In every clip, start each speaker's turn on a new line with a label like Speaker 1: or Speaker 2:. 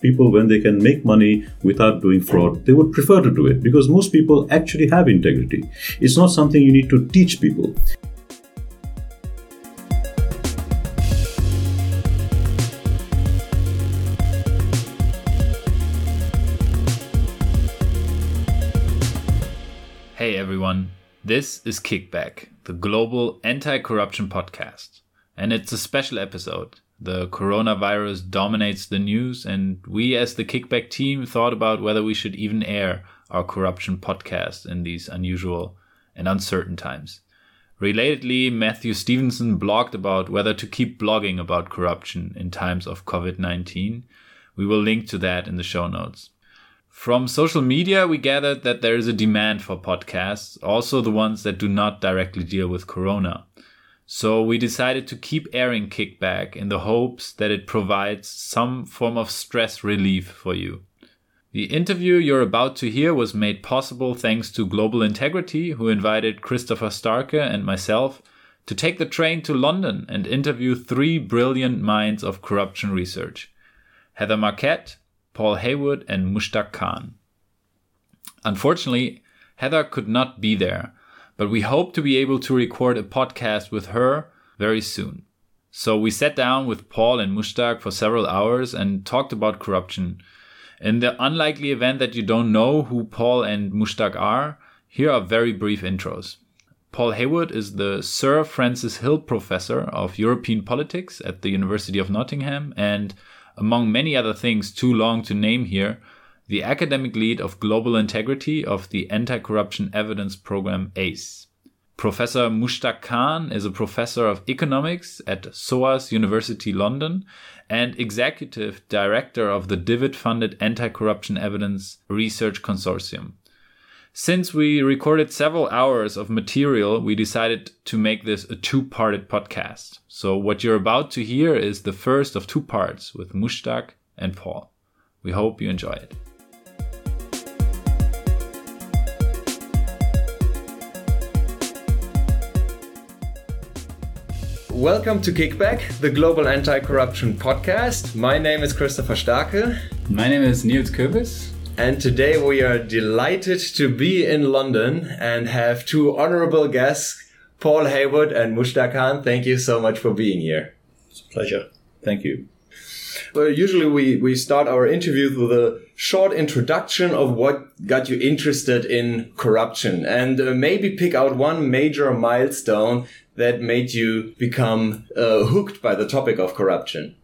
Speaker 1: people, when they can make money without doing fraud, they would prefer to do it because most people actually have integrity. It's not something you need to teach people.
Speaker 2: Hey everyone, this is Kickback, the global anti corruption podcast. And it's a special episode. The coronavirus dominates the news, and we, as the Kickback team, thought about whether we should even air our corruption podcast in these unusual and uncertain times. Relatedly, Matthew Stephenson blogged about whether to keep blogging about corruption in times of COVID 19. We will link to that in the show notes. From social media, we gathered that there is a demand for podcasts, also the ones that do not directly deal with corona. So we decided to keep airing Kickback in the hopes that it provides some form of stress relief for you. The interview you're about to hear was made possible thanks to Global Integrity, who invited Christopher Starke and myself to take the train to London and interview three brilliant minds of corruption research Heather Marquette, Paul Heywood, and Mushtaq Khan. Unfortunately, Heather could not be there, but we hope to be able to record a podcast with her very soon. So we sat down with Paul and Mushtaq for several hours and talked about corruption. In the unlikely event that you don't know who Paul and Mushtaq are, here are very brief intros. Paul Heywood is the Sir Francis Hill Professor of European Politics at the University of Nottingham and, among many other things too long to name here, the academic lead of global integrity of the anti corruption evidence program ACE. Professor Mushtaq Khan is a professor of economics at SOAS University London and executive director of the DFID funded Anti Corruption Evidence Research Consortium. Since we recorded several hours of material, we decided to make this a two parted podcast. So, what you're about to hear is the first of two parts with Mushtaq and Paul. We hope you enjoy it.
Speaker 3: Welcome to Kickback, the global anti corruption podcast. My name is Christopher Starke.
Speaker 2: My name is Nils Köbis.
Speaker 3: And today we are delighted to be in London and have two honorable guests, Paul Heywood and Mushtaq Khan. Thank you so much for being here.
Speaker 1: It's a pleasure. Thank you.
Speaker 3: Well, usually we, we start our interviews with a short introduction of what got you interested in corruption and uh, maybe pick out one major milestone that made you become uh, hooked by the topic of corruption?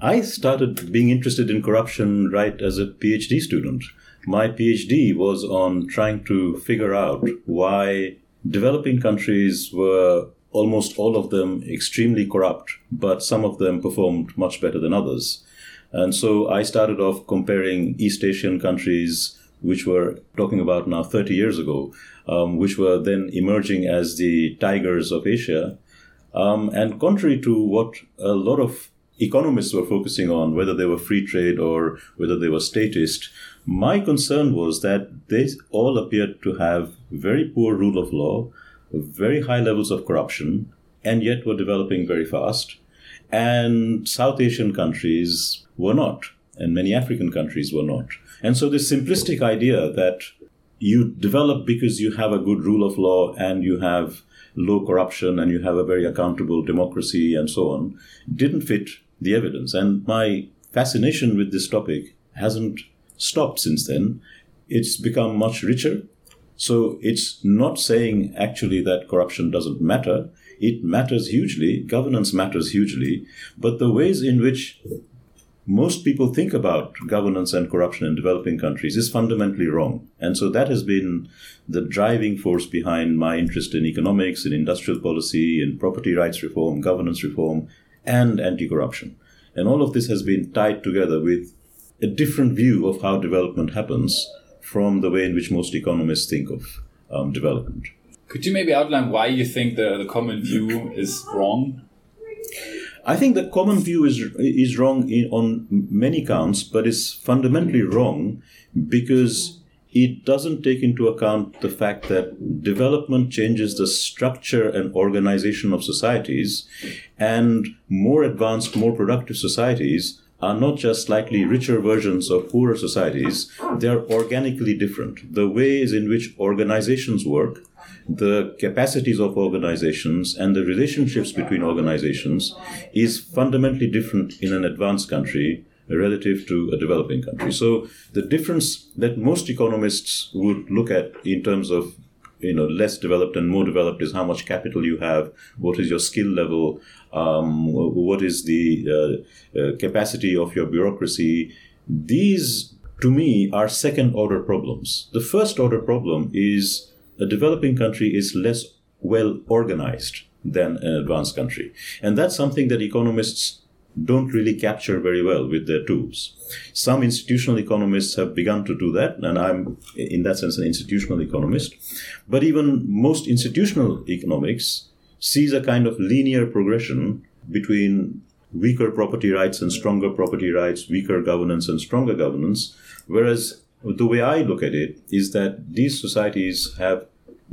Speaker 1: I started being interested in corruption right as a PhD student. My PhD was on trying to figure out why developing countries were almost all of them extremely corrupt, but some of them performed much better than others. And so I started off comparing East Asian countries, which were talking about now 30 years ago, um, which were then emerging as the tigers of Asia. Um, and contrary to what a lot of economists were focusing on, whether they were free trade or whether they were statist, my concern was that they all appeared to have very poor rule of law, very high levels of corruption, and yet were developing very fast. And South Asian countries were not, and many African countries were not. And so, this simplistic idea that you develop because you have a good rule of law and you have low corruption and you have a very accountable democracy and so on didn't fit the evidence. And my fascination with this topic hasn't stopped since then. It's become much richer. So it's not saying actually that corruption doesn't matter. It matters hugely. Governance matters hugely. But the ways in which most people think about governance and corruption in developing countries is fundamentally wrong. And so that has been the driving force behind my interest in economics, in industrial policy, in property rights reform, governance reform, and anti corruption. And all of this has been tied together with a different view of how development happens from the way in which most economists think of um, development.
Speaker 2: Could you maybe outline why you think the, the common view is wrong?
Speaker 1: I think the common view is is wrong in, on many counts, but it's fundamentally wrong because it doesn't take into account the fact that development changes the structure and organization of societies, and more advanced, more productive societies are not just slightly richer versions of poorer societies, they are organically different. The ways in which organizations work, the capacities of organizations, and the relationships between organizations is fundamentally different in an advanced country relative to a developing country. So the difference that most economists would look at in terms of you know less developed and more developed is how much capital you have, what is your skill level, um, what is the uh, uh, capacity of your bureaucracy. These, to me, are second order problems. The first order problem is a developing country is less well organized than an advanced country, and that's something that economists don't really capture very well with their tools. Some institutional economists have begun to do that, and I'm, in that sense, an institutional economist. But even most institutional economics sees a kind of linear progression between weaker property rights and stronger property rights, weaker governance and stronger governance. Whereas the way I look at it is that these societies have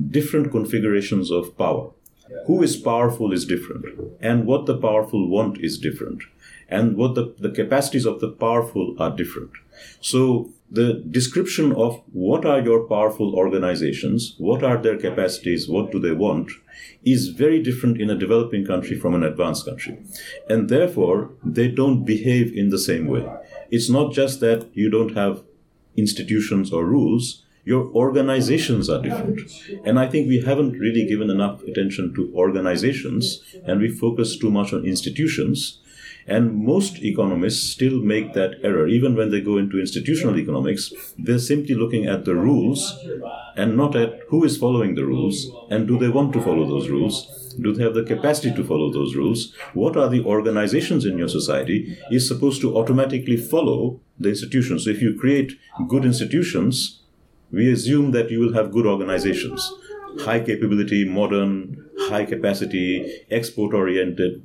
Speaker 1: different configurations of power. Who is powerful is different, and what the powerful want is different and what the, the capacities of the powerful are different. So the description of what are your powerful organizations, what are their capacities, what do they want, is very different in a developing country from an advanced country. And therefore, they don't behave in the same way. It's not just that you don't have institutions or rules, your organizations are different. And I think we haven't really given enough attention to organizations and we focus too much on institutions and most economists still make that error. Even when they go into institutional economics, they're simply looking at the rules and not at who is following the rules and do they want to follow those rules? Do they have the capacity to follow those rules? What are the organizations in your society is supposed to automatically follow the institutions. So if you create good institutions, we assume that you will have good organizations high capability, modern, high capacity, export oriented.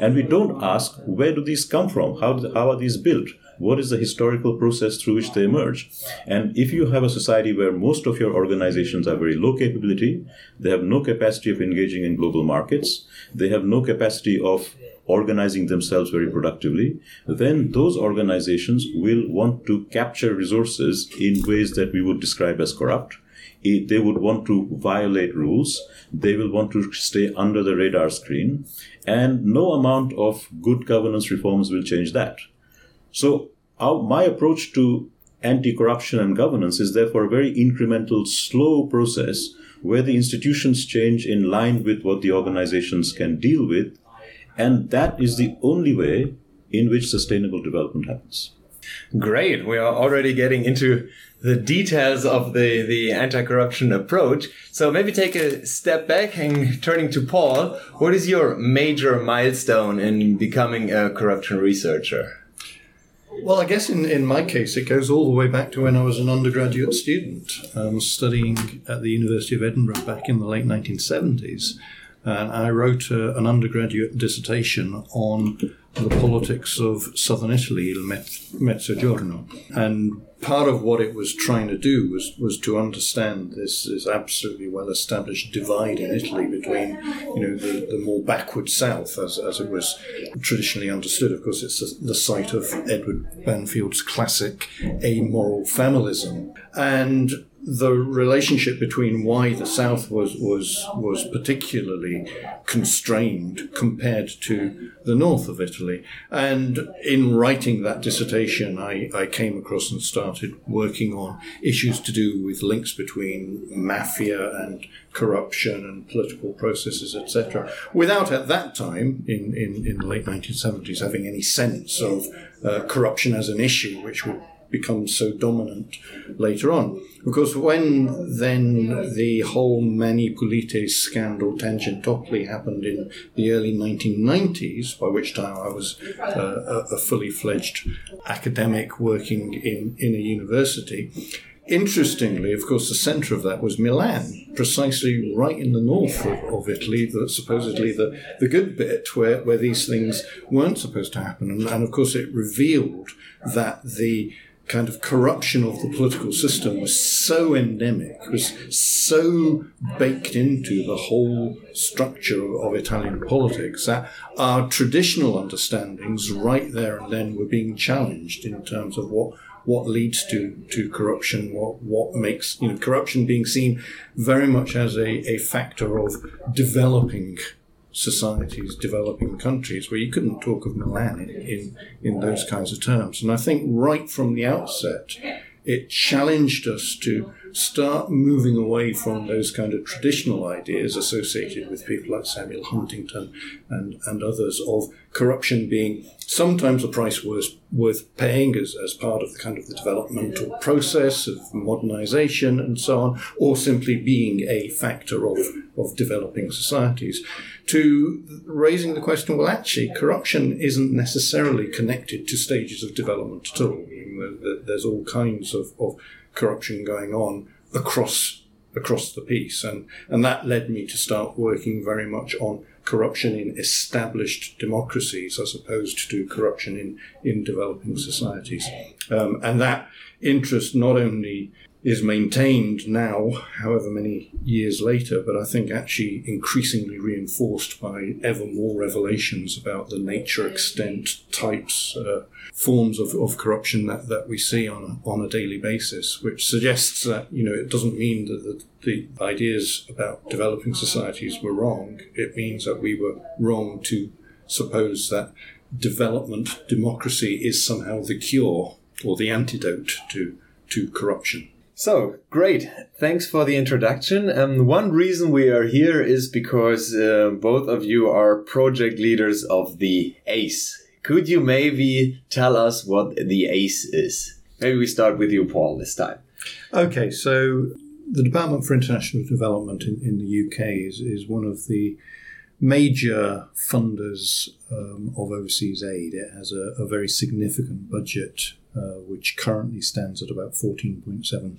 Speaker 1: And we don't ask where do these come from? How, how are these built? What is the historical process through which they emerge? And if you have a society where most of your organizations are very low capability, they have no capacity of engaging in global markets, they have no capacity of organizing themselves very productively, then those organizations will want to capture resources in ways that we would describe as corrupt they would want to violate rules. They will want to stay under the radar screen. And no amount of good governance reforms will change that. So, my approach to anti corruption and governance is therefore a very incremental, slow process where the institutions change in line with what the organizations can deal with. And that is the only way in which sustainable development happens.
Speaker 3: Great. We are already getting into the details of the, the anti-corruption approach. So maybe take a step back and turning to Paul, what is your major milestone in becoming a corruption researcher?
Speaker 4: Well, I guess in, in my case, it goes all the way back to when I was an undergraduate student um, studying at the University of Edinburgh back in the late 1970s. And I wrote uh, an undergraduate dissertation on the politics of southern Italy, Il Mezzogiorno. And part of what it was trying to do was, was to understand this, this absolutely well established divide in Italy between you know the, the more backward south as, as it was traditionally understood. Of course, it's the, the site of Edward Banfield's classic amoral familism. And the relationship between why the South was was was particularly constrained compared to the north of Italy. And in writing that dissertation, I, I came across and started working on issues to do with links between mafia and corruption and political processes, etc., without at that time, in, in, in the late 1970s, having any sense of uh, corruption as an issue, which would become so dominant later on. Because when then the whole Mani Pulite scandal tangentopoli happened in the early 1990s, by which time I was uh, a, fully fledged academic working in, in a university, Interestingly, of course, the centre of that was Milan, precisely right in the north of, of Italy, that supposedly the, the good bit where, where these things weren't supposed to happen. And, and of course, it revealed that the kind of corruption of the political system was so endemic, was so baked into the whole structure of Italian politics that our traditional understandings right there and then were being challenged in terms of what what leads to, to corruption, what, what makes, you know, corruption being seen very much as a, a factor of developing societies, developing countries, where you couldn't talk of Milan in, in, in those kinds of terms. And I think right from the outset, it challenged us to start moving away from those kind of traditional ideas associated with people like Samuel Huntington and, and others of corruption being sometimes a price worth, worth paying as, as part of the kind of the developmental process of modernization and so on, or simply being a factor of, of developing societies, to raising the question, well, actually, corruption isn't necessarily connected to stages of development at all. There's all kinds of, of corruption going on across across the piece, and and that led me to start working very much on corruption in established democracies as opposed to corruption in in developing societies, um, and that interest not only is maintained now, however many years later, but I think actually increasingly reinforced by ever more revelations about the nature, extent, types, uh, forms of, of corruption that, that we see on a, on a daily basis, which suggests that, you know, it doesn't mean that the, the ideas about developing societies were wrong. It means that we were wrong to suppose that development, democracy is somehow the cure or the antidote to, to corruption.
Speaker 3: So great. Thanks for the introduction. Um, one reason we are here is because uh, both of you are project leaders of the ACE. Could you maybe tell us what the ACE is? Maybe we start with you, Paul, this time.
Speaker 4: Okay, so the Department for International Development in, in the UK is, is one of the major funders um, of overseas aid. It has a, a very significant budget Uh, which currently stands at about 14.7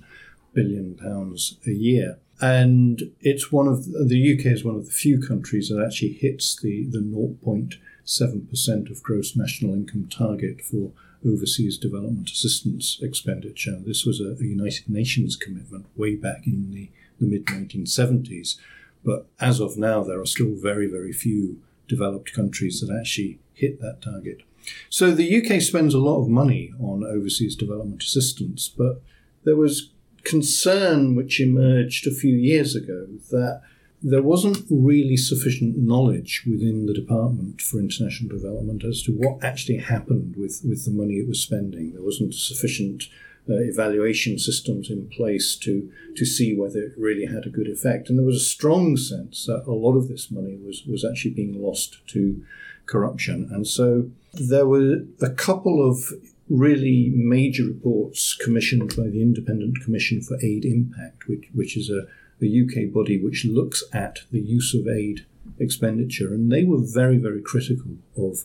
Speaker 4: billion pounds a year. And it's one of the UK is one of the few countries that actually hits the the 0.7% of gross national income target for overseas development assistance expenditure. This was a, a United Nations commitment way back in the, the mid 1970s. But as of now, there are still very, very few developed countries that actually hit that target. So the UK spends a lot of money on overseas development assistance, but there was concern which emerged a few years ago that there wasn't really sufficient knowledge within the Department for International Development as to what actually happened with, with the money it was spending. There wasn't sufficient uh, evaluation systems in place to, to see whether it really had a good effect. And there was a strong sense that a lot of this money was, was actually being lost to corruption. And so there were a couple of really major reports commissioned by the Independent Commission for Aid Impact, which, which is a, a UK body which looks at the use of aid expenditure. And they were very, very critical of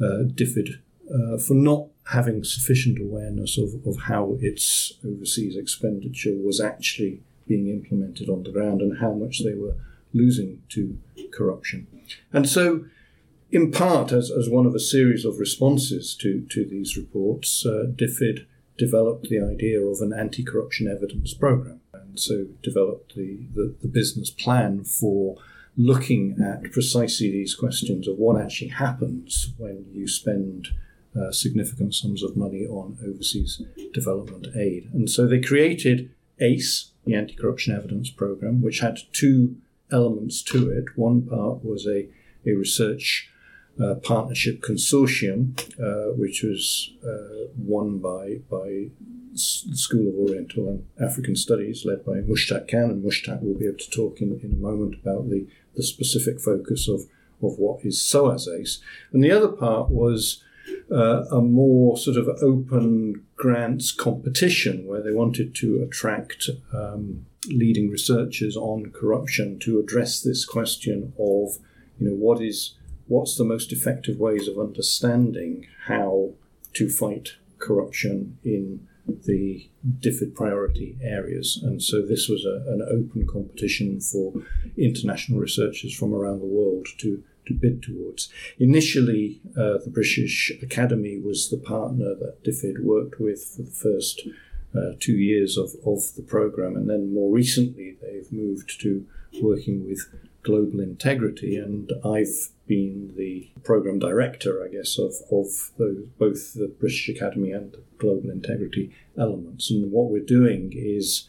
Speaker 4: uh, DFID uh, for not having sufficient awareness of, of how its overseas expenditure was actually being implemented on the ground and how much they were losing to corruption. And so in part, as, as one of a series of responses to, to these reports, uh, DFID developed the idea of an anti corruption evidence program. And so developed the, the, the, business plan for looking at precisely these questions of what actually happens when you spend uh, significant sums of money on overseas development aid. And so they created ACE, the Anti Corruption Evidence Program, which had two elements to it. One part was a, a research uh, partnership consortium, uh, which was uh, won by by the School of Oriental and African Studies, led by Mushtaq Khan, and Mushtaq will be able to talk in, in a moment about the, the specific focus of, of what is SOAS ACE. And the other part was uh, a more sort of open grants competition where they wanted to attract um, leading researchers on corruption to address this question of, you know, what is what's the most effective ways of understanding how to fight corruption in the DFID priority areas. And so this was a, an open competition for international researchers from around the world to, to bid towards. Initially, uh, the British Academy was the partner that DFID worked with for the first uh, two years of, of the program, and then more recently they've moved to working with global integrity, and I've been the program director, I guess, of, of those, both the British Academy and the global integrity elements. And what we're doing is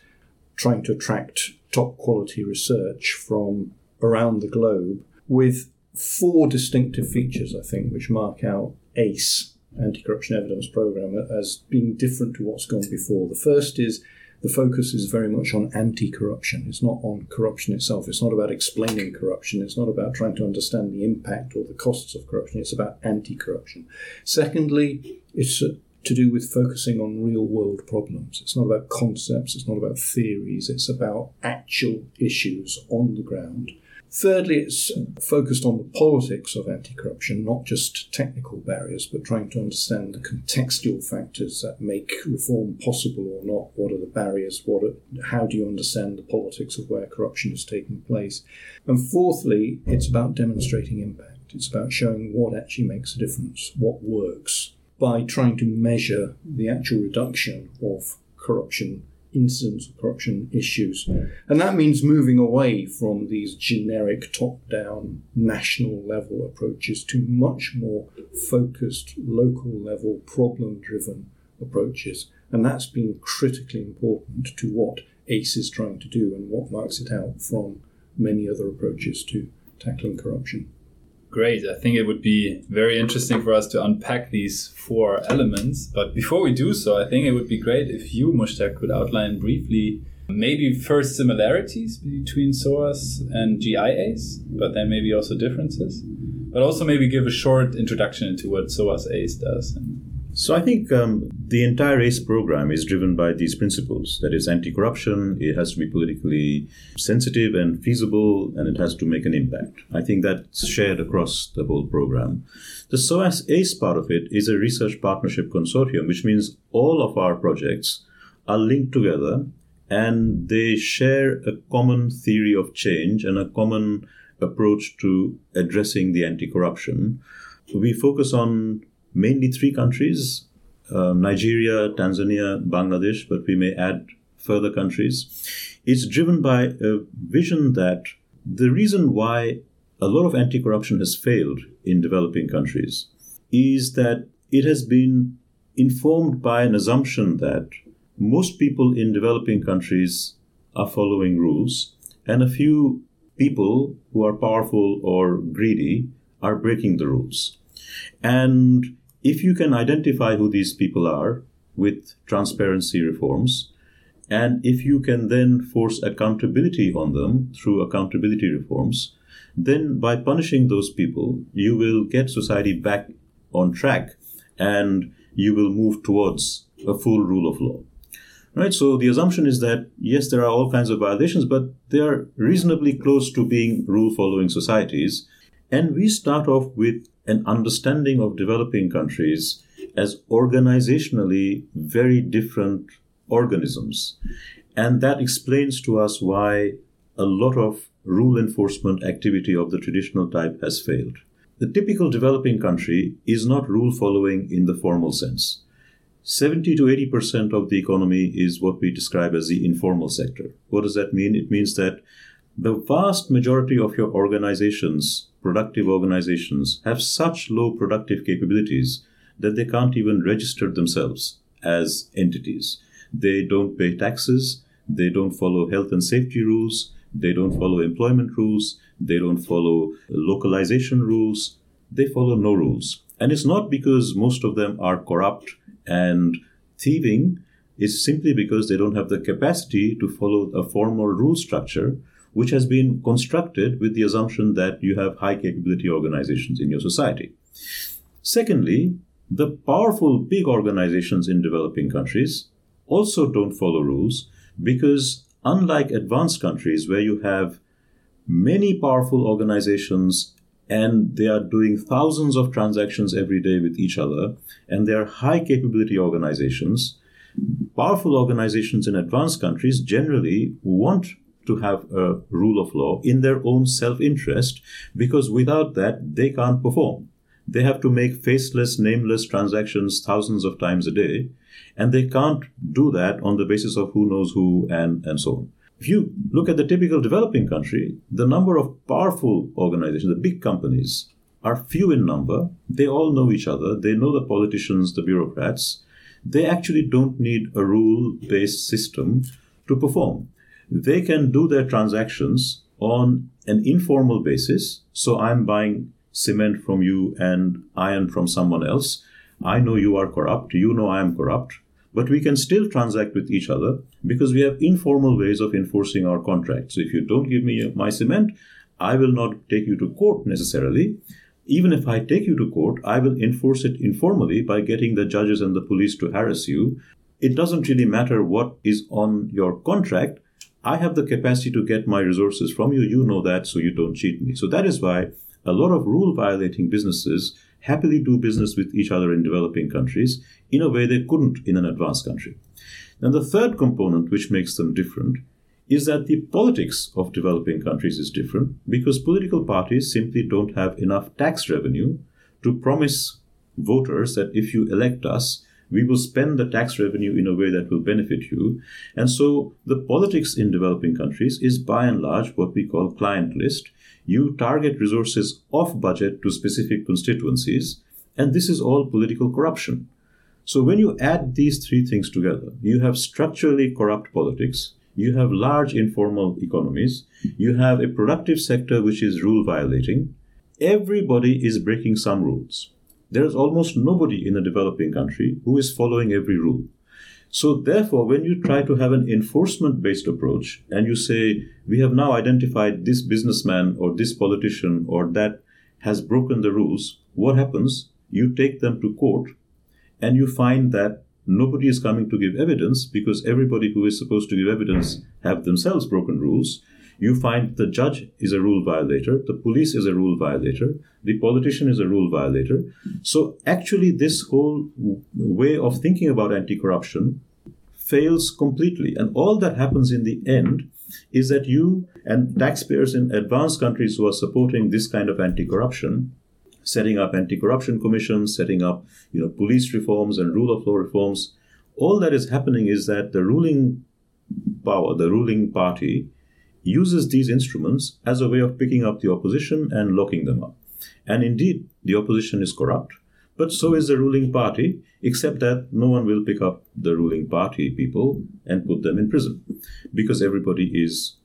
Speaker 4: trying to attract top quality research from around the globe with four distinctive features, I think, which mark out ACE, Anti Corruption Evidence Program, as being different to what's gone before. The first is the focus is very much on anti corruption. It's not on corruption itself. It's not about explaining corruption. It's not about trying to understand the impact or the costs of corruption. It's about anti corruption. Secondly, it's to do with focusing on real world problems. It's not about concepts, it's not about theories, it's about actual issues on the ground Thirdly, it's focused on the politics of anti corruption, not just technical barriers, but trying to understand the contextual factors that make reform possible or not. What are the barriers? What are, how do you understand the politics of where corruption is taking place? And fourthly, it's about demonstrating impact. It's about showing what actually makes a difference, what works, by trying to measure the actual reduction of corruption incidents of corruption issues. And that means moving away from these generic top down national level approaches to much more focused local level problem driven approaches. And that's been critically important to what ACE is trying to do and what marks it out from many other approaches to tackling corruption.
Speaker 2: Great. I think it would be very interesting for us to unpack these four elements. But before we do so, I think it would be great if you, Mushtaq, could outline briefly maybe first similarities between SOAS and GI ACE, but then maybe also differences. But also maybe give a short introduction into what SOAS ACE does.
Speaker 1: So I think um, the entire ACE program is driven by these principles. That is anti-corruption. It has to be politically sensitive and feasible, and it has to make an impact. I think that's shared across the whole program. The SOAS ACE part of it is a research partnership consortium, which means all of our projects are linked together and they share a common theory of change and a common approach to addressing the anti-corruption. We focus on mainly three countries uh, Nigeria, Tanzania, Bangladesh, but we may add further countries. It's driven by a vision that the reason why a lot of anti corruption has failed in developing countries is that it has been informed by an assumption that most people in developing countries are following rules, and a few people who are powerful or greedy are breaking the rules. And if you can identify who these people are with transparency reforms, and if you can then force accountability on them through accountability reforms, then by punishing those people, you will get society back on track and you will move towards a full rule of law. Right? So the assumption is that yes, there are all kinds of violations, but they are reasonably close to being rule following societies. And we start off with an understanding of developing countries as organizationally very different organisms. And that explains to us why a lot of rule enforcement activity of the traditional type has failed. The typical developing country is not rule following in the formal sense. 70 to 80% of the economy is what we describe as the informal sector. What does that mean? It means that the vast majority of your organizations productive organizations have such low productive capabilities that they can't even register themselves as entities. They don't pay taxes, they don't follow health and safety rules, they don't follow employment rules, they don't follow localization rules, they follow no rules. And it's not because most of them are corrupt and thieving, it's simply because they don't have the capacity to follow a formal rule structure which has been constructed with the assumption that you have high capability organizations in your society. Secondly, the powerful big organizations in developing countries also don't follow rules because, unlike advanced countries where you have many powerful organizations and they are doing thousands of transactions every day with each other, and they are high capability organizations. Powerful organizations in advanced countries generally want to have a rule of law in their own self interest because without that, they can't perform. They have to make faceless, nameless transactions thousands of times a day, and they can't do that on the basis of who knows who and, and so on. If you look at the typical developing country, the number of powerful organizations, the big companies, are few in number. They all know each other. They know the politicians, the bureaucrats. They actually don't need a rule based system to perform. They can do their transactions on an informal basis. So I'm buying cement from you and iron from someone else. I know you are corrupt. You know I am corrupt. But we can still transact with each other because we have informal ways of enforcing our contracts. So if you don't give me my cement, I will not take you to court necessarily even if I take you to court, I will enforce it informally by getting the judges and the police to harass you. It doesn't really matter what is on your contract. I have the capacity to get my resources from you. You know that, so you don't cheat me. So that is why a lot of rule violating businesses happily do business with each other in developing countries in a way they couldn't in an advanced country. And the third component which makes them different is that the politics of developing countries is different because political parties simply don't have enough tax revenue to promise voters that if you elect us, we will spend the tax revenue in a way that will benefit you. And so the politics in developing countries is by and large what we call clientelist. You target resources off budget to specific constituencies, and this is all political corruption. So when you add these three things together, you have structurally corrupt politics, you have large informal economies, you have a productive sector which is rule violating. Everybody is breaking some rules. There is almost nobody in a developing country who is following every rule. So, therefore, when you try to have an enforcement based approach and you say, we have now identified this businessman or this politician or that has broken the rules, what happens? You take them to court and you find that nobody is coming to give evidence because everybody who is supposed to give evidence have themselves broken rules. You find the judge is a rule violator, the police is a rule violator, the politician is a rule violator. So, actually, this whole way of thinking about anti corruption fails completely. And all that happens in the end is that you and taxpayers in advanced countries who are supporting this kind of anti corruption setting up anti-corruption commissions, setting up you know police reforms and rule of law reforms. All that is happening is that the ruling power, the ruling party, uses these instruments as a way of picking up the opposition and locking them up. And indeed, the opposition is corrupt, but so is the ruling party, except that no one will pick up the ruling party people and put them in prison because everybody is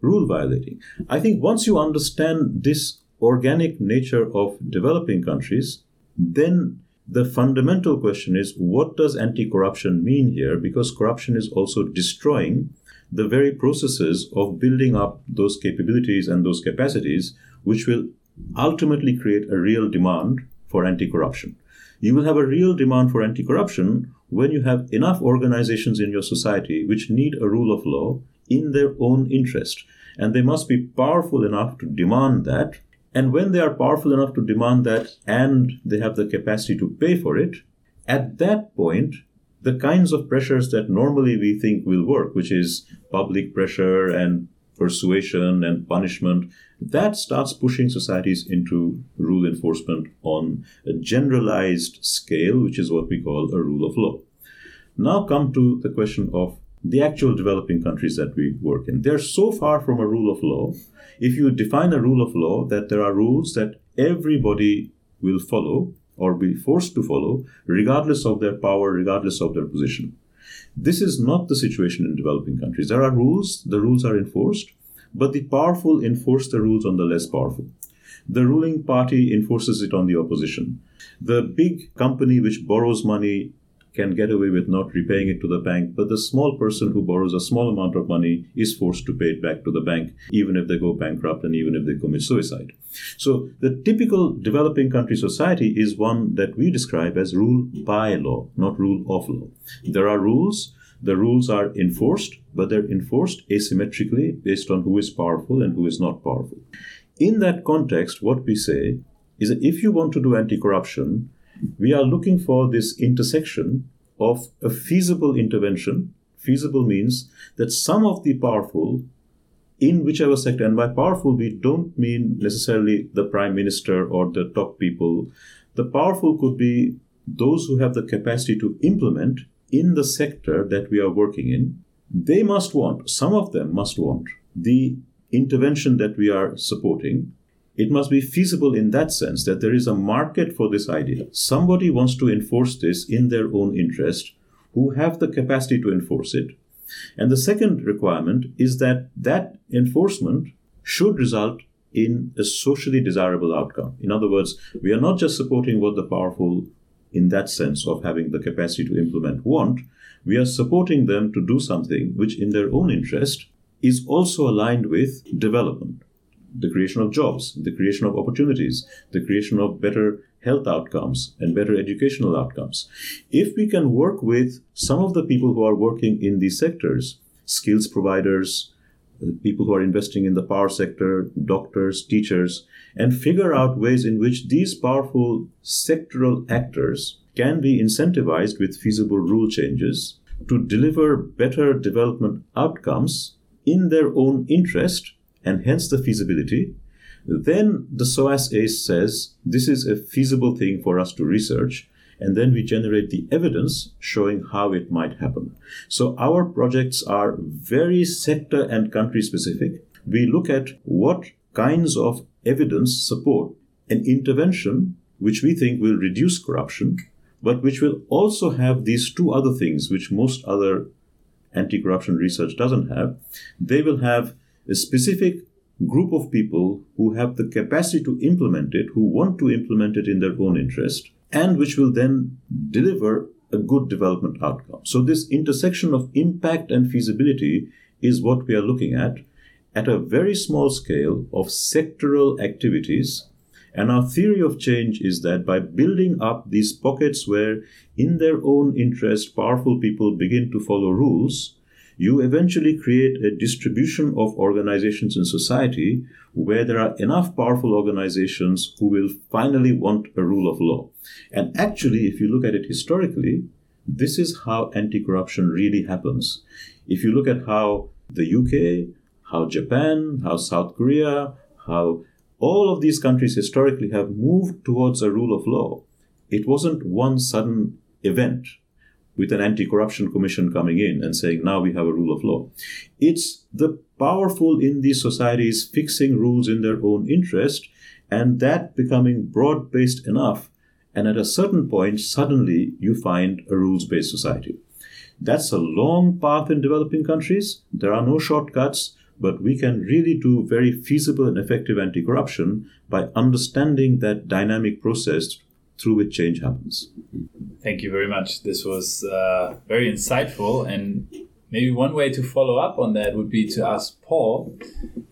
Speaker 1: rule violating. I think once you understand this organic nature of developing countries, then the fundamental question is what does anti corruption mean here? Because corruption is also destroying the very processes of building up those capabilities and those capacities, which will ultimately create a real demand for anti corruption. You will have a real demand for anti corruption when you have enough organizations in your society which need a rule of law in their own interest. And they must be powerful enough to demand that and when they are powerful enough to demand that and they have the capacity to pay for it, at that point, the kinds of pressures that normally we think will work, which is public pressure and persuasion and punishment, that starts pushing societies into rule enforcement on a generalized scale, which is what we call a rule of law. Now come to the question of the actual developing countries that we work in. They're so far from a rule of law. If you define a rule of law that there are rules that everybody will follow or be forced to follow, regardless of their power, regardless of their position. This is not the situation in developing countries. There are rules, the rules are enforced, but the powerful enforce the rules on the less powerful. The ruling party enforces it on the opposition. The big company which borrows money can get away with not repaying it to the bank, but the small person who borrows a small amount of money is forced to pay it back to the bank, even if they go bankrupt and even if they commit suicide. So, the typical developing country society is one that we describe as rule by law, not rule of law. There are rules, the rules are enforced, but they're enforced asymmetrically based on who is powerful and who is not powerful. In that context, what we say is that if you want to do anti corruption, we are looking for this intersection of a feasible intervention. Feasible means that some of the powerful in whichever sector. And by powerful, we don't mean necessarily the prime minister or the top people. The powerful could be those who have the capacity to implement in the sector that we are working in. They must want, some of them must want, the intervention that we are supporting. It must be feasible in that sense that there is a market for this idea. Somebody wants to enforce this in their own interest, who have the capacity to enforce it and the second requirement is that that enforcement should result in a socially desirable outcome. In other words, we are not just supporting what the powerful, in that sense of having the capacity to implement, want, we are supporting them to do something which, in their own interest, is also aligned with development, the creation of jobs, the creation of opportunities, the creation of better health outcomes and better educational outcomes. If we can work with some of the people who are working in these sectors, skills providers, uh, people who are investing in the power sector, doctors, teachers, and figure out ways in which these powerful sectoral actors can be incentivized with feasible rule changes to deliver better development outcomes in their own interest and hence the feasibility then the SOAS ACE says this is a feasible thing for us to research, and then we generate the evidence showing how it might happen. So our projects are very sector and country specific. We look at what kinds of evidence support an intervention which we think will reduce corruption, but which will also have these two other things which most other anti corruption research doesn't have. They will have a specific group of people who have the capacity to implement it, who want to implement it in their own interest, and which will then deliver a good development outcome. So, this intersection of impact and feasibility is what we are looking at at a very small scale of sectoral activities. And our theory of change is that by building up these pockets where, in their own interest, powerful people begin to follow rules, you eventually create a distribution of organizations in society where there are enough powerful organizations who will finally want a rule of law. And actually, if you look at it historically, this is how anti corruption really happens. If you look at how the UK, how Japan, how South Korea, how all of these countries historically have moved towards a rule of law, it wasn't one sudden event with an anti corruption commission coming in and saying, now we have a rule of law. It's the powerful in these societies fixing rules in their own interest and that becoming broad based enough. And at a certain point, suddenly you find a rules based society. That's a long path in developing countries. There are no shortcuts, but we can really do very feasible and effective anti corruption by understanding that dynamic process through which change happens.
Speaker 2: Thank you very much. This was uh, very insightful. And maybe one way to follow up on that would be to ask Paul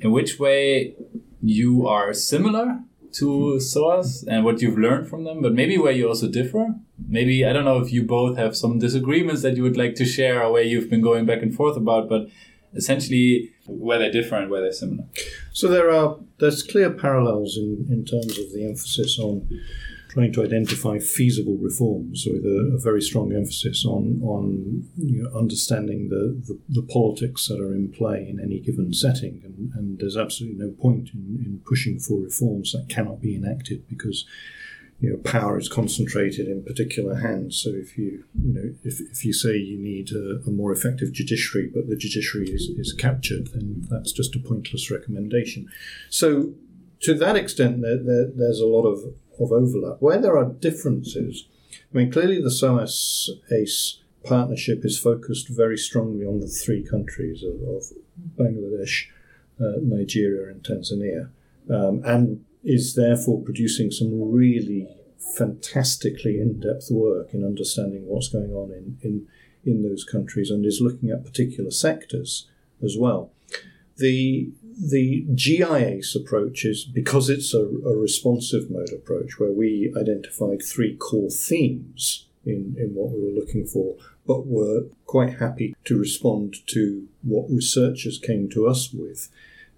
Speaker 2: in which way you are similar to SOAS and what you've learned from them, but maybe where you also differ. Maybe, I don't know if you both have some disagreements that you would like to share or where you've been going back and forth about, but essentially where they're different, where they're similar.
Speaker 4: So there are, there's clear parallels in, in terms of the emphasis on trying to identify feasible reforms with a, a very strong emphasis on on you know, understanding the, the, the, politics that are in play in any given setting. And, and there's absolutely no point in, in pushing for reforms that cannot be enacted because you know, power is concentrated in particular hands. So if you, you know, if, if you say you need a, a, more effective judiciary, but the judiciary is, is captured, then that's just a pointless recommendation. So to that extent, there, there, there's a lot of of overlap. Where there are differences, I mean, clearly the SOAS ACE partnership is focused very strongly on the three countries of, of Bangladesh, uh, Nigeria, and Tanzania, um, and is therefore producing some really fantastically in-depth work in understanding what's going on in, in, in those countries and is looking at particular sectors as well. The the GIACE approach is because it's a, a, responsive mode approach where we identified three core themes in, in what we were looking for, but were quite happy to respond to what researchers came to us with.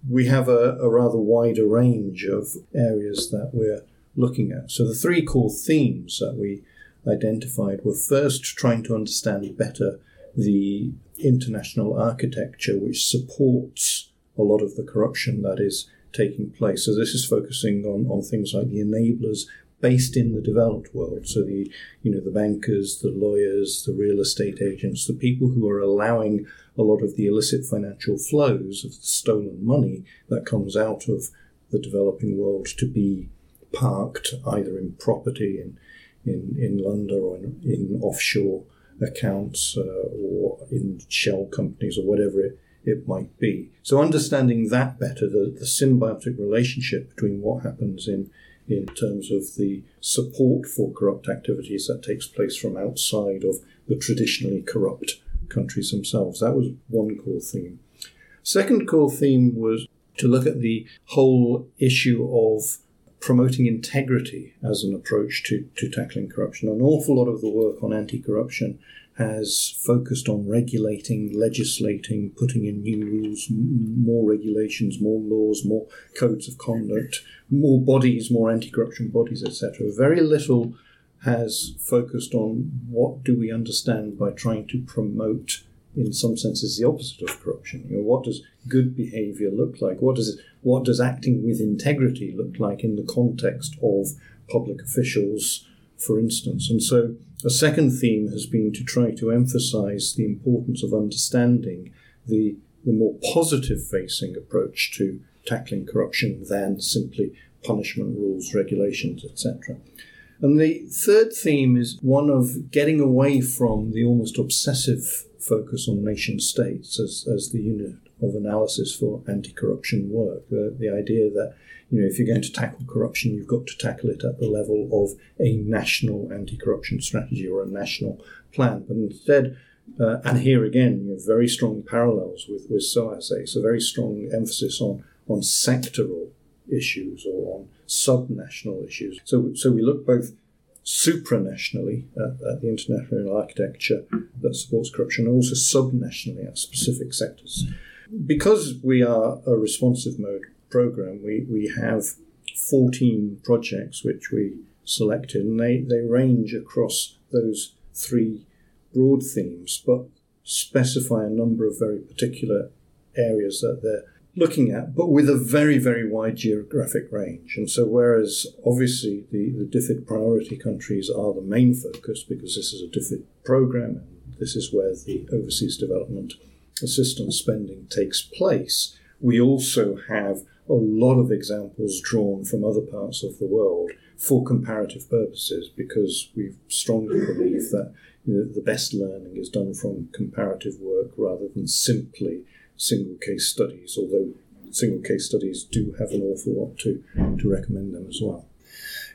Speaker 4: We have a, a rather wider range of areas that we're looking at. So the three core themes that we identified were first trying to understand better the international architecture which supports a lot of the corruption that is taking place. So this is focusing on, on things like the enablers based in the developed world. So the you know the bankers, the lawyers, the real estate agents, the people who are allowing a lot of the illicit financial flows of stolen money that comes out of the developing world to be parked either in property in in, in London or in, in offshore accounts uh, or in shell companies or whatever it, it might be. So understanding that better, the, the symbiotic relationship between what happens in in terms of the support for corrupt activities that takes place from outside of the traditionally corrupt countries themselves. That was one core theme. Second core theme was to look at the whole issue of promoting integrity as an approach to, to tackling corruption. An awful lot of the work on anti corruption has focused on regulating, legislating, putting in new rules, more regulations, more laws, more codes of conduct, more bodies, more anti-corruption bodies, etc. Very little has focused on what do we understand by trying to promote in some senses the opposite of corruption. You know, what does good behavior look like? What does what does acting with integrity look like in the context of public officials, for instance? And so a second theme has been to try to emphasize the importance of understanding the, the more positive facing approach to tackling corruption than simply punishment rules, regulations, etc. And the third theme is one of getting away from the almost obsessive focus on nation states as, as the unit of analysis for anti corruption work. The, the idea that you know, if you're going to tackle corruption, you've got to tackle it at the level of a national anti-corruption strategy or a national plan. But instead, uh, and here again, you have very strong parallels with, with SOAS-ACE, a very strong emphasis on, on sectoral issues or on subnational issues. So, so we look both supranationally at, at the international architecture that supports corruption and also subnationally at specific sectors. Because we are a responsive mode program, we, we have 14 projects which we selected, and they, they range across those three broad themes, but specify a number of very particular areas that they're looking at, but with a very, very wide geographic range. And so, whereas obviously the, the DFID priority countries are the main focus because this is a DFID program and this is where the overseas development assistance spending takes place, we also have a lot of examples drawn from other parts of the world for comparative purposes because we strongly believe that you know, the best learning is done from comparative work rather than simply single case studies, although single case studies do have an awful lot to, to recommend them as well.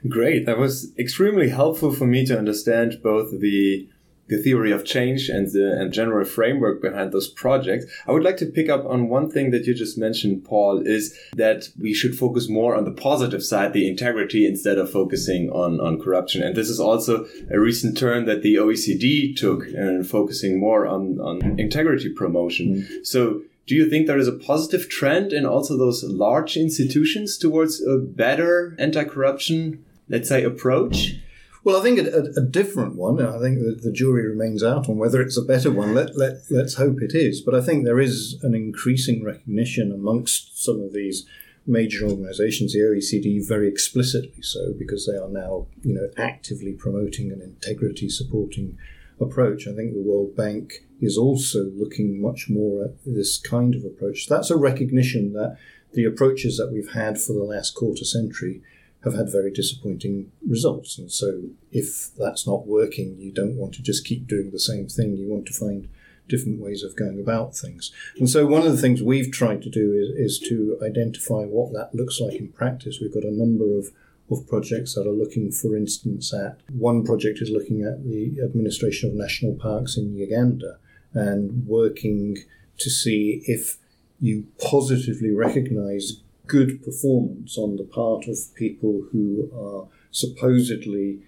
Speaker 3: Great. That was extremely helpful for me to understand both the the theory of change and the and general framework behind those projects. I would like to pick up on one thing that you just mentioned, Paul, is that we should focus more on the positive side, the integrity, instead of focusing on, on corruption. And this is also a recent turn that the OECD took and focusing more on, on integrity promotion. Mm. So do you think there is a positive trend in also those large institutions towards a better anti-corruption, let's say, approach?
Speaker 4: Well, I think a, a, different one. I think the, the, jury remains out on whether it's a better one. Let, let, let's hope it is. But I think there is an increasing recognition amongst some of these major organizations, the OECD very explicitly so, because they are now you know, actively promoting an integrity supporting approach. I think the World Bank is also looking much more at this kind of approach. That's a recognition that the approaches that we've had for the last quarter century have had very disappointing results. And so, if that's not working, you don't want to just keep doing the same thing. You want to find different ways of going about things. And so, one of the things we've tried to do is, is to identify what that looks like in practice. We've got a number of of projects that are looking, for instance, at one project is looking at the administration of national parks in Uganda and working to see if you positively recognize good performance on the part of people who are supposedly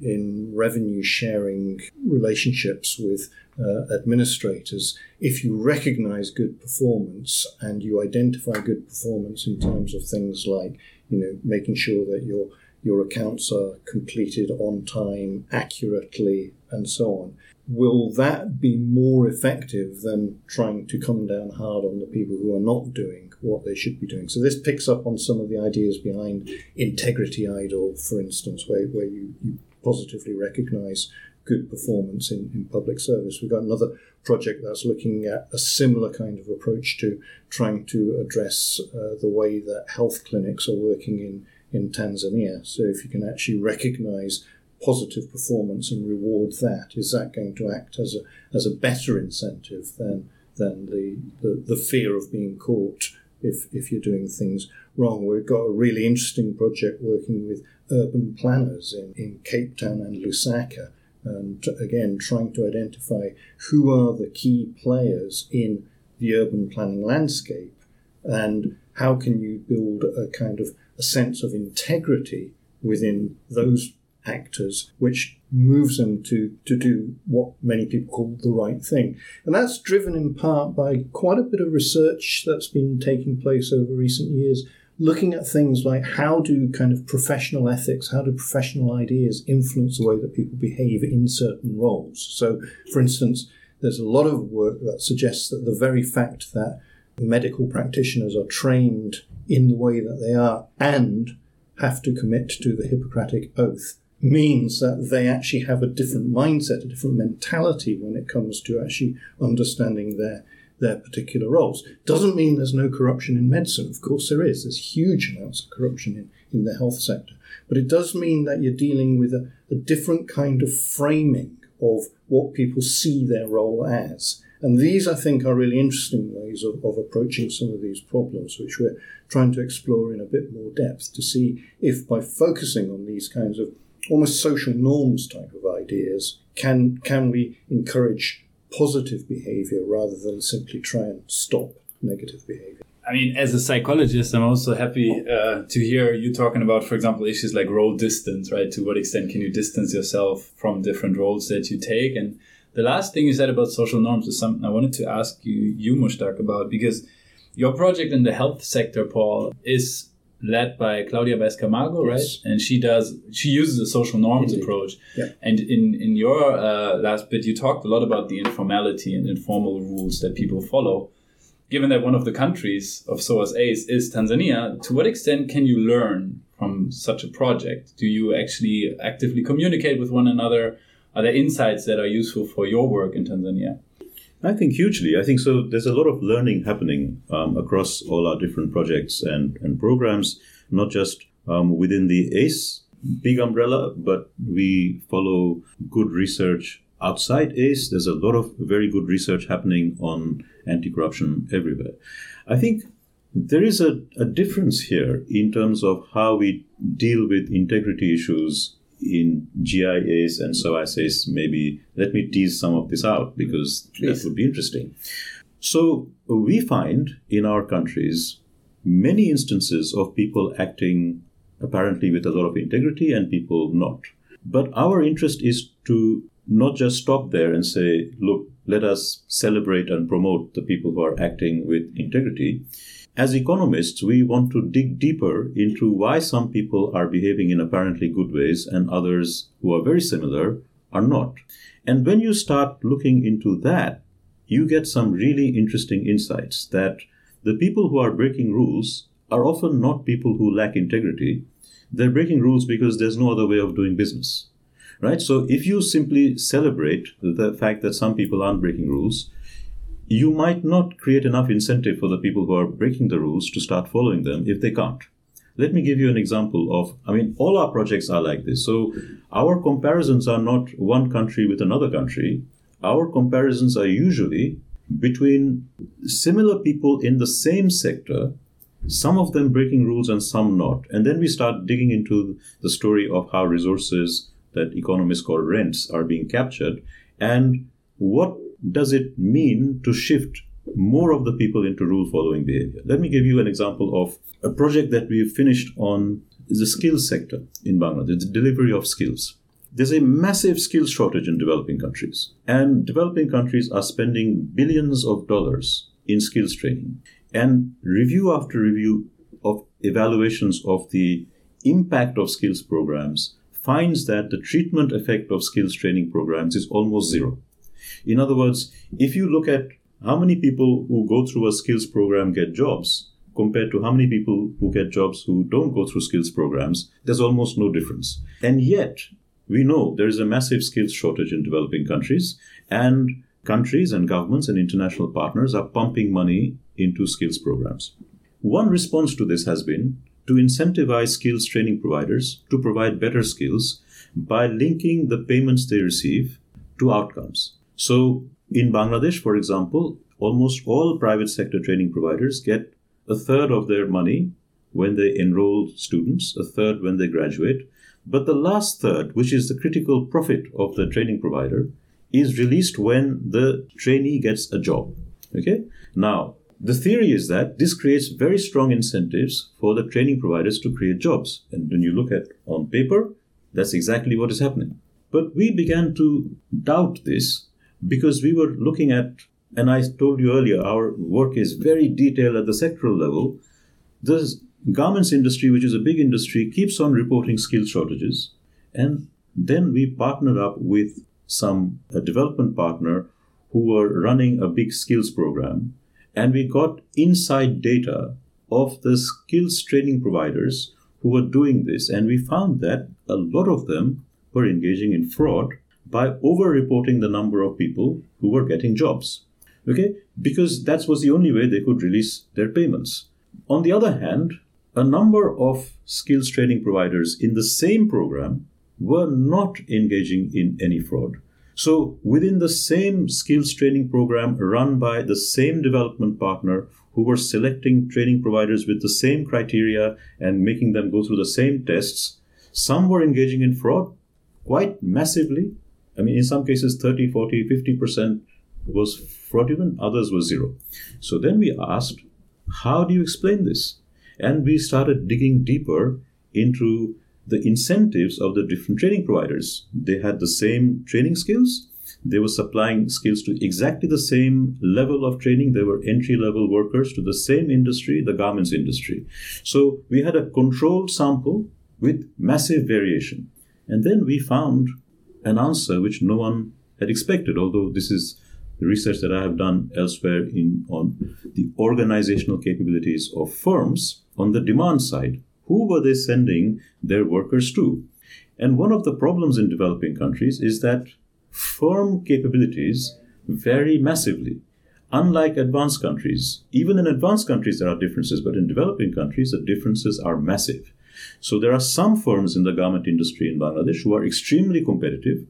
Speaker 4: in revenue sharing relationships with uh, administrators, if you recognize good performance and you identify good performance in terms of things like, you know, making sure that your your accounts are completed on time, accurately, and so on, will that be more effective than trying to come down hard on the people who are not doing what they should be doing? So this picks up on some of the ideas behind integrity idol, for instance, where, where you, you positively recognize good performance in, in public service. We've got another project that's looking at a similar kind of approach to trying to address uh, the way that health clinics are working in, in Tanzania. So if you can actually recognize positive performance and reward that, is that going to act as a, as a better incentive than, than the, the, the fear of being caught if, if you're doing things wrong? We've got a really interesting project working with urban planners in, in Cape Town and Lusaka. And again, trying to identify who are the key players in the urban planning landscape and how can you build a kind of a sense of integrity within those actors, which moves them to, to do what many people call the right thing. And that's driven in part by quite a bit of research that's been taking place over recent years, looking at things like how do kind of professional ethics, how do professional ideas influence the way that people behave in certain roles. So, for instance, there's a lot of work that suggests that the very fact that medical practitioners are trained in the way that they are and have to commit to the Hippocratic Oath means that they actually have a different mindset, a different mentality when it comes to actually understanding their their particular roles. Doesn't mean there's no corruption in medicine. Of course, there is. There's huge amounts of corruption in, in the health sector. But it does mean that you're dealing with a, a different kind of framing of what people see their role as. And these, I think, are really interesting ways of, of approaching some of these problems, which we're trying to explore in a bit more depth to see if by focusing on these kinds of almost social norms type of ideas, can can we encourage positive behavior rather than simply try and stop negative behavior?
Speaker 2: I mean, as a psychologist, I'm also happy uh, to hear you talking about, for example, issues like role distance, right? To what extent can you distance yourself from different roles that you take? And the last thing you said about social norms is something I wanted to ask you, you Mushtaq, about because your project in the health sector, Paul, is led by Claudia Baez Camargo, right? And she does she uses a social norms Indeed. approach.
Speaker 4: Yeah.
Speaker 2: And in in your uh, last bit, you talked a lot about the informality and informal rules that people follow. Given that one of the countries of SOAS ACE is Tanzania, to what extent can you learn from such a project? Do you actually actively communicate with one another? Are there insights that are useful for your work in Tanzania?
Speaker 1: I think hugely. I think so. There's a lot of learning happening um, across all our different projects and, and programs, not just um, within the ACE big umbrella, but we follow good research outside ACE. There's a lot of very good research happening on anti corruption everywhere. I think there is a, a difference here in terms of how we deal with integrity issues in GI ACE and SOAS ACE, maybe let me tease some of this out because Please. that would be interesting. So we find in our countries many instances of people acting apparently with a lot of integrity and people not. But our interest is to not just stop there and say, look, let us celebrate and promote the people who are acting with integrity. As economists, we want to dig deeper into why some people are behaving in apparently good ways and others who are very similar are not. And when you start looking into that, you get some really interesting insights that the people who are breaking rules are often not people who lack integrity. They're breaking rules because there's no other way of doing business. Right? So if you simply celebrate the fact that some people aren't breaking rules, you might not create enough incentive for the people who are breaking the rules to start following them if they can't. Let me give you an example of, I mean, all our projects are like this. So our comparisons are not one country with another country. Our comparisons are usually between similar people in the same sector, some of them breaking rules and some not. And then we start digging into the story of how resources that economists call rents are being captured and what does it mean to shift more of the people into rule following behavior? Let me give you an example of a project that we finished on the skills sector in Bangladesh, the delivery of skills. There's a massive skills shortage in developing countries, and developing countries are spending billions of dollars in skills training. And review after review of evaluations of the impact of skills programs finds that the treatment effect of skills training programs is almost zero. In other words, if you look at how many people who go through a skills program get jobs compared to how many people who get jobs who don't go through skills programs, there's almost no difference. And yet, we know there is a massive skills shortage in developing countries, and countries and governments and international partners are pumping money into skills programs. One response to this has been to incentivize skills training providers to provide better skills by linking the payments they receive to outcomes. So, in Bangladesh, for example, almost all private sector training providers get a third of their money when they enroll students, a third when they graduate. But the last third, which is the critical profit of the training provider, is released when the trainee gets a job. Okay? Now, the theory is that this creates very strong incentives for the training providers to create jobs. And when you look at on paper, that's exactly what is happening. But we began to doubt this because we were looking at, and I told you earlier, our work is very detailed at the sectoral level. The garments industry, which is a big industry, keeps on reporting skill shortages. And then we partnered up with some development partner who were running a big skills program and we got inside data of the skills training providers who were doing this and we found that a lot of them were engaging in fraud by over reporting the number of people who were getting jobs okay because that was the only way they could release their payments on the other hand a number of skills training providers in the same program were not engaging in any fraud. So, within the same skills training program run by the same development partner who were selecting training providers with the same criteria and making them go through the same tests, some were engaging in fraud quite massively. I mean, in some cases, 30, 40, 50% was fraudulent, others were zero. So then we asked, how do you explain this? And we started digging deeper into the incentives of the different training providers. They had the same training skills. They were supplying skills to exactly the same level of training. They were entry level workers to the same industry, the garments industry. So we had a controlled sample with massive variation. And then we found an answer which no one had expected, although this is the research that I have done elsewhere in on the organizational capabilities of firms on the demand side who were they sending their workers to? And one of the problems in developing countries is that firm capabilities vary massively. Unlike advanced countries, even in advanced countries there are differences, but in developing countries the differences are massive. So there are some firms in the garment industry in Bangladesh who are extremely competitive,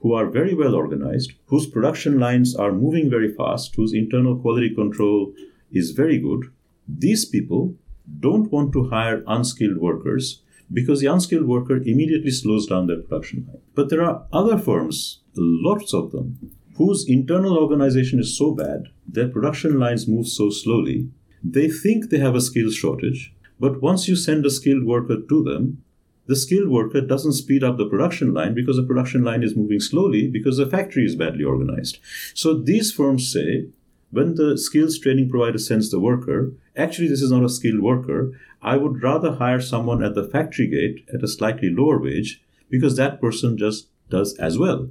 Speaker 1: who are very well organized, whose production lines are moving very fast, whose internal quality control is very good. These people don't want to hire unskilled workers because the unskilled worker immediately slows down their production line. But there are other firms, lots of them, whose internal organization is so bad, their production lines move so slowly, they think they have a skills shortage, but once you send a skilled worker to them, the skilled worker doesn't speed up the production line because the production line is moving slowly because the factory is badly organized. So these firms say when the skills training provider sends the worker, actually, this is not a skilled worker. I would rather hire someone at the factory gate at a slightly lower wage because that person just does as well.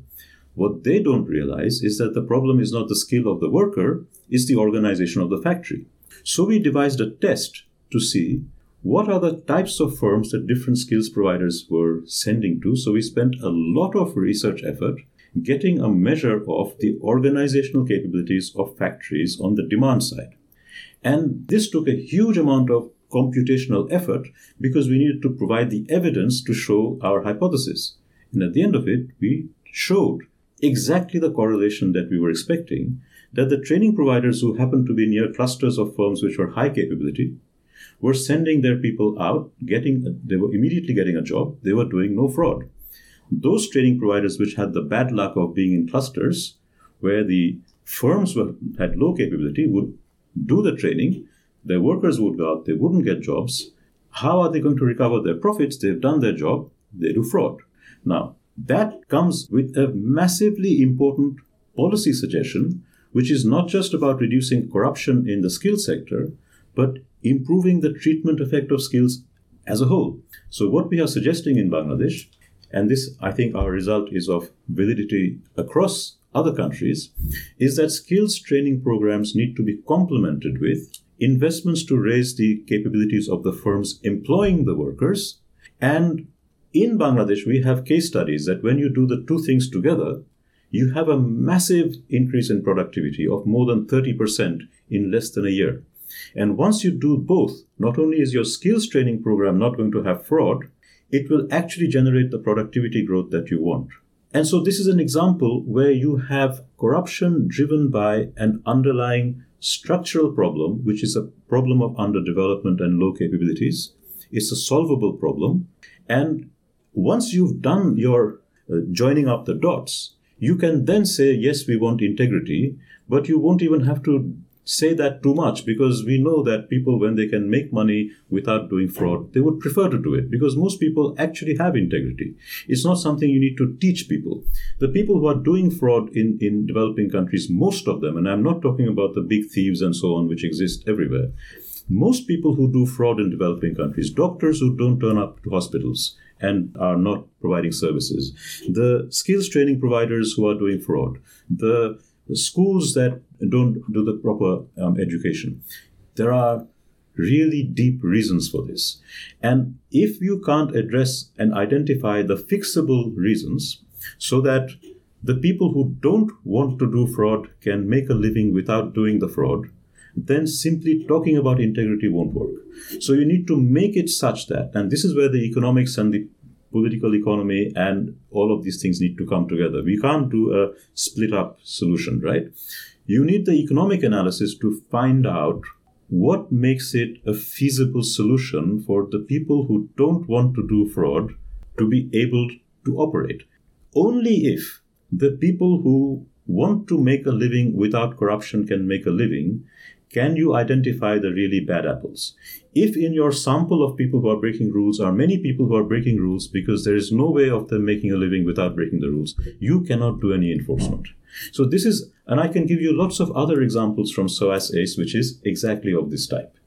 Speaker 1: What they don't realize is that the problem is not the skill of the worker, it's the organization of the factory. So we devised a test to see what are the types of firms that different skills providers were sending to. So we spent a lot of research effort getting a measure of the organizational capabilities of factories on the demand side. And this took a huge amount of computational effort because we needed to provide the evidence to show our hypothesis. And at the end of it, we showed exactly the correlation that we were expecting that the training providers who happened to be near clusters of firms which were high capability were sending their people out, getting they were immediately getting a job, they were doing no fraud. Those training providers which had the bad luck of being in clusters where the firms were, had low capability would do the training, their workers would go out, they wouldn't get jobs. How are they going to recover their profits? They've done their job, they do fraud. Now, that comes with a massively important policy suggestion, which is not just about reducing corruption in the skill sector, but improving the treatment effect of skills as a whole. So, what we are suggesting in Bangladesh and this, I think, our result is of validity across other countries is that skills training programs need to be complemented with investments to raise the capabilities of the firms employing the workers. And in Bangladesh, we have case studies that when you do the two things together, you have a massive increase in productivity of more than 30% in less than a year. And once you do both, not only is your skills training program not going to have fraud, it will actually generate the productivity growth that you want. And so this is an example where you have corruption driven by an underlying structural problem, which is a problem of underdevelopment and low capabilities. It's a solvable problem. And once you've done your uh, joining up the dots, you can then say, yes, we want integrity, but you won't even have to say that too much because we know that people, when they can make money without doing fraud, they would prefer to do it because most people actually have integrity. It's not something you need to teach people. The people who are doing fraud in, in developing countries, most of them, and I'm not talking about the big thieves and so on, which exist everywhere. Most people who do fraud in developing countries, doctors who don't turn up to hospitals, and are not providing services, the skills training providers who are doing fraud, the the schools that don't do the proper um, education. There are really deep reasons for this. And if you can't address and identify the fixable reasons so that the people who don't want to do fraud can make a living without doing the fraud, then simply talking about integrity won't work. So you need to make it such that, and this is where the economics and the political economy and all of these things need to come together. We can't do a split up solution, right? You need the economic analysis to find out what makes it a feasible solution for the people who don't want to do fraud to be able to operate. Only if the people who want to make a living without corruption can make a living, can you identify the really bad apples? If in your sample of people who are breaking rules are many people who are breaking rules because there is no way of them making a living without breaking the rules, you cannot do any enforcement. So this is, and I can give you lots of other examples from SOAS ACE, which is exactly of this type.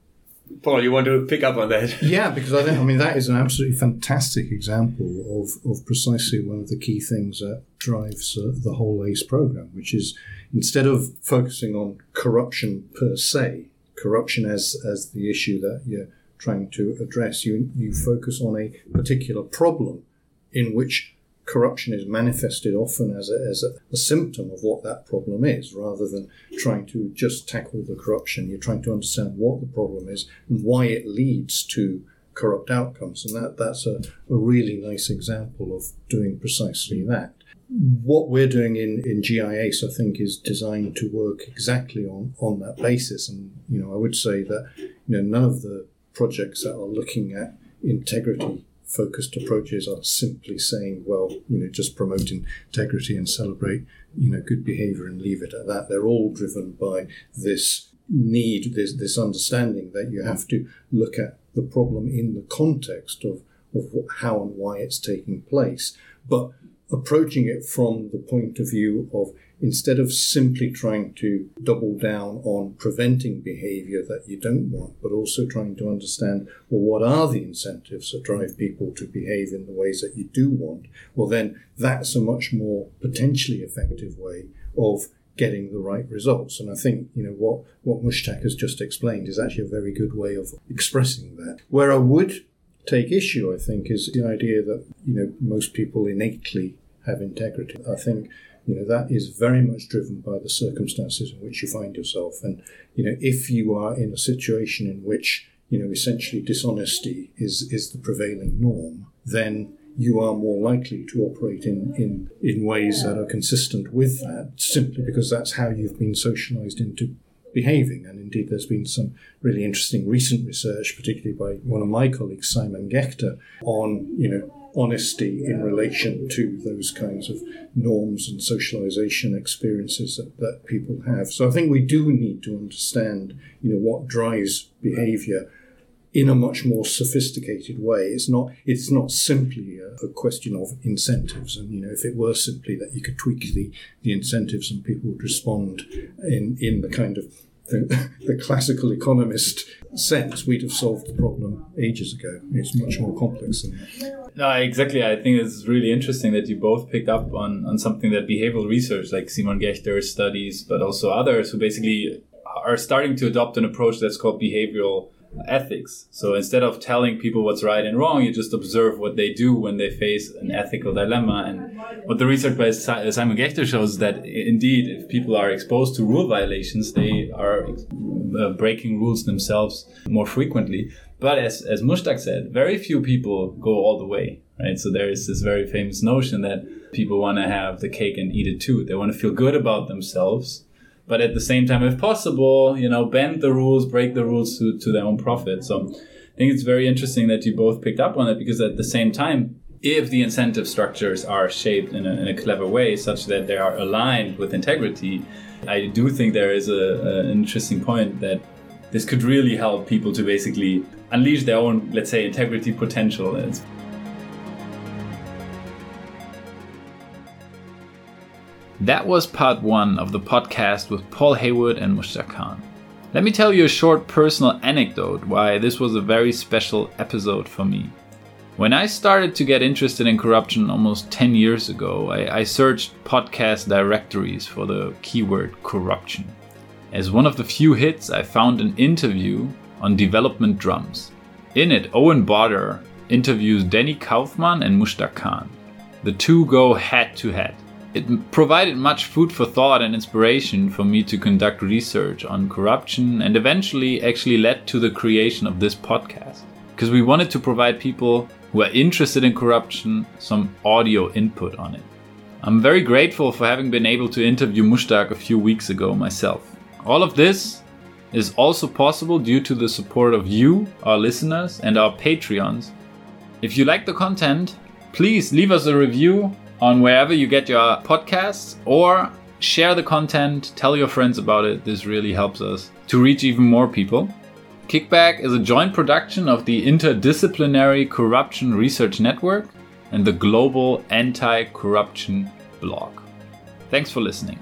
Speaker 3: Paul, you want to pick up on that?
Speaker 4: Yeah, because I think I mean that is an absolutely fantastic example of, of precisely one of the key things that drives uh, the whole ACE program, which is instead of focusing on corruption per se, corruption as as the issue that you're trying to address, you you focus on a particular problem in which corruption is manifested often as, a, as a, a, symptom of what that problem is, rather than trying to just tackle the corruption. You're trying to understand what the problem is and why it leads to corrupt outcomes. And that, that's a, a really nice example of doing precisely that. What we're doing in, in GI ACE, I think, is designed to work exactly on, on that basis. And, you know, I would say that, you know, none of the projects that are looking at integrity focused approaches are simply saying, well, you know, just promote integrity and celebrate, you know, good behavior and leave it at that. They're all driven by this need, this, this understanding that you have to look at the problem in the context of, of how and why it's taking place. But approaching it from the point of view of instead of simply trying to double down on preventing behavior that you don't want, but also trying to understand, well, what are the incentives that drive people to behave in the ways that you do want? Well, then that's a much more potentially effective way of getting the right results. And I think, you know, what, what Mushtaq has just explained is actually a very good way of expressing that. Where I would take issue, I think, is the idea that, you know, most people innately have integrity. I think you know that is very much driven by the circumstances in which you find yourself and you know if you are in a situation in which you know essentially dishonesty is is the prevailing norm then you are more likely to operate in, in, in ways that are consistent with that simply because that's how you've been socialized into behaving. And indeed, there's been some really interesting recent research, particularly by one of my colleagues, Simon Gächter, on, you know, honesty in relation to those kinds of norms and socialization experiences that, that people have. So I think we do need to understand, you know, what drives behavior in a much more sophisticated way. It's not it's not simply a, a, question of incentives. And you know, if it were simply that you could tweak the, the incentives and people would respond in, in the kind of the, the classical economist sense, we'd have solved the problem ages ago. It's much more complex than that.
Speaker 2: No, exactly. I think it's really interesting that you both picked up on, on something that behavioral research, like Simon Gächter studies, but also others who basically are starting to adopt an approach that's called behavioral ethics. So instead of telling people what's right and wrong, you just observe what they do when they face an ethical dilemma. And what the research by Simon Gächter shows is that indeed, if people are exposed to rule violations, they are uh, breaking rules themselves more frequently. But as, as Mushtaq said, very few people go all the way, right? So there is this very famous notion that people want to have the cake and eat it too. They want to feel good about themselves but at the same time, if possible, you know, bend the rules, break the rules to, to their own profit. So I think it's very interesting that you both picked up on it because at the same time, if the incentive structures are shaped in a, in a clever way such that they are aligned with integrity, I do think there is a, a, an interesting point that this could really help people to basically unleash their own, let's say, integrity potential. It's That was part one of the podcast with Paul Heywood and Mushtaq Khan. Let me tell you a short personal anecdote why this was a very special episode for me. When I started to get interested in corruption almost 10 years ago, I, I searched podcast directories for the keyword corruption. As one of the few hits, I found an interview on development drums. In it, Owen Barder interviews Dani Kaufmann and Mushtaq Khan. The two go head to head. It provided much food for thought and inspiration for me to conduct research on corruption and eventually actually led to the creation of this podcast. Because we wanted to provide people who are interested in corruption some audio input on it. I'm very grateful for having been able to interview Mushtaq a few weeks ago myself. All of this is also possible due to the support of you, our listeners, and our Patreons. If you like the content, please leave us a review on wherever you get your podcasts or share the content, tell your friends about it. This really helps us to reach even more people. Kickback is a joint production of the Interdisciplinary Corruption Research Network and the Global Anti Corruption Blog. Thanks for listening.